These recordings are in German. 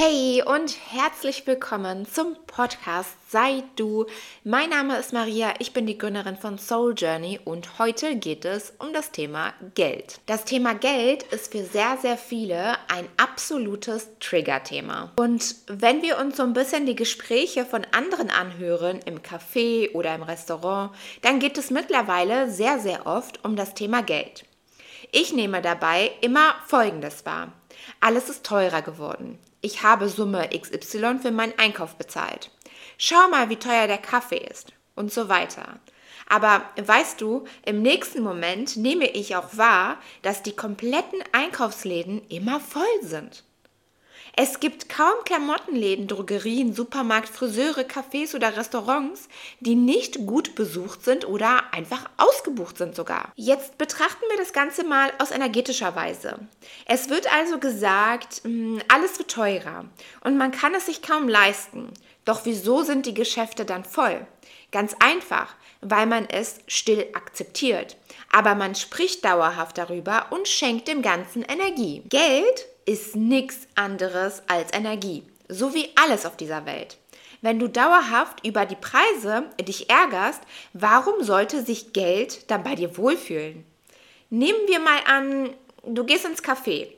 Hey und herzlich willkommen zum Podcast Sei du. Mein Name ist Maria, ich bin die Gründerin von Soul Journey und heute geht es um das Thema Geld. Das Thema Geld ist für sehr, sehr viele ein absolutes Trigger-Thema. Und wenn wir uns so ein bisschen die Gespräche von anderen anhören, im Café oder im Restaurant, dann geht es mittlerweile sehr, sehr oft um das Thema Geld. Ich nehme dabei immer Folgendes wahr. Alles ist teurer geworden. Ich habe Summe XY für meinen Einkauf bezahlt. Schau mal, wie teuer der Kaffee ist und so weiter. Aber weißt du, im nächsten Moment nehme ich auch wahr, dass die kompletten Einkaufsläden immer voll sind. Es gibt kaum Klamottenläden, Drogerien, Supermarkt, Friseure, Cafés oder Restaurants, die nicht gut besucht sind oder einfach ausgebucht sind sogar. Jetzt betrachten wir das Ganze mal aus energetischer Weise. Es wird also gesagt, hm, alles wird teurer und man kann es sich kaum leisten. Doch wieso sind die Geschäfte dann voll? Ganz einfach, weil man es still akzeptiert. Aber man spricht dauerhaft darüber und schenkt dem Ganzen Energie. Geld ist nichts anderes als Energie, so wie alles auf dieser Welt. Wenn du dauerhaft über die Preise dich ärgerst, warum sollte sich Geld dann bei dir wohlfühlen? Nehmen wir mal an, du gehst ins Café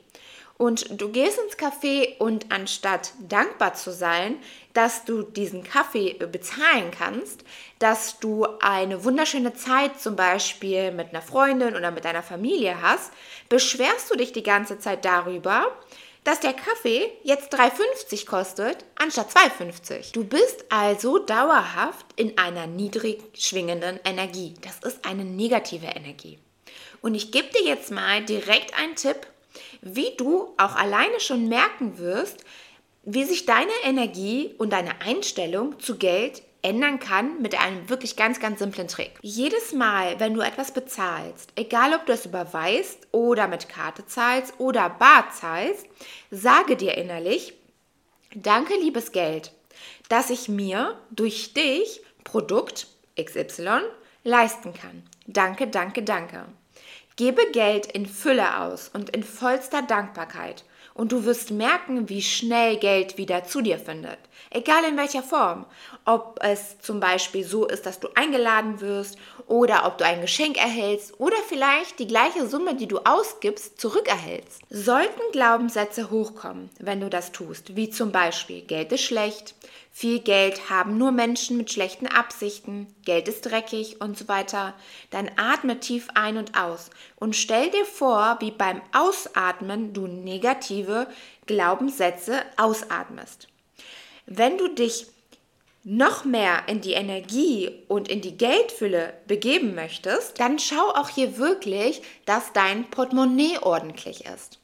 und du gehst ins Café und anstatt dankbar zu sein, dass du diesen Kaffee bezahlen kannst, dass du eine wunderschöne Zeit zum Beispiel mit einer Freundin oder mit deiner Familie hast, beschwerst du dich die ganze Zeit darüber, dass der Kaffee jetzt 3,50 kostet anstatt 2,50. Du bist also dauerhaft in einer niedrig schwingenden Energie. Das ist eine negative Energie. Und ich gebe dir jetzt mal direkt einen Tipp, wie du auch alleine schon merken wirst, wie sich deine Energie und deine Einstellung zu Geld ändern kann mit einem wirklich ganz, ganz simplen Trick. Jedes Mal, wenn du etwas bezahlst, egal ob du es überweist oder mit Karte zahlst oder bar zahlst, sage dir innerlich, danke liebes Geld, dass ich mir durch dich Produkt XY leisten kann. Danke, danke, danke. Gebe Geld in Fülle aus und in vollster Dankbarkeit und du wirst merken, wie schnell Geld wieder zu dir findet. Egal in welcher Form. Ob es zum Beispiel so ist, dass du eingeladen wirst oder ob du ein Geschenk erhältst oder vielleicht die gleiche Summe, die du ausgibst, zurückerhältst. Sollten Glaubenssätze hochkommen, wenn du das tust, wie zum Beispiel Geld ist schlecht, viel Geld haben nur Menschen mit schlechten Absichten, Geld ist dreckig und so weiter, dann atme tief ein und aus und stell dir vor, wie beim Ausatmen du negative Glaubenssätze ausatmest. Wenn du dich noch mehr in die Energie und in die Geldfülle begeben möchtest, dann schau auch hier wirklich, dass dein Portemonnaie ordentlich ist.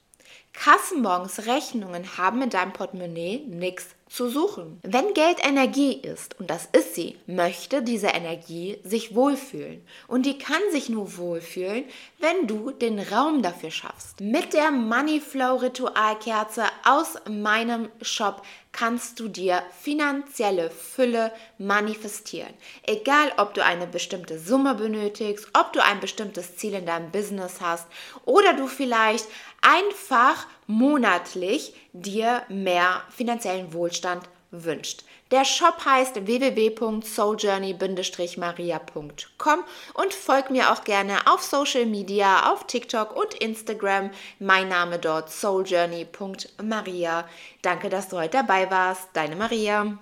Kassenbons, Rechnungen haben in deinem Portemonnaie nichts zu suchen. Wenn Geld Energie ist, und das ist sie, möchte diese Energie sich wohlfühlen. Und die kann sich nur wohlfühlen, wenn du den Raum dafür schaffst. Mit der Moneyflow Ritualkerze aus meinem Shop kannst du dir finanzielle Fülle manifestieren. Egal, ob du eine bestimmte Summe benötigst, ob du ein bestimmtes Ziel in deinem Business hast oder du vielleicht einfach monatlich dir mehr finanziellen Wohlstand wünscht. Der Shop heißt www.souljourney-maria.com und folg mir auch gerne auf Social Media, auf TikTok und Instagram. Mein Name dort souljourney.maria. Danke, dass du heute dabei warst. Deine Maria.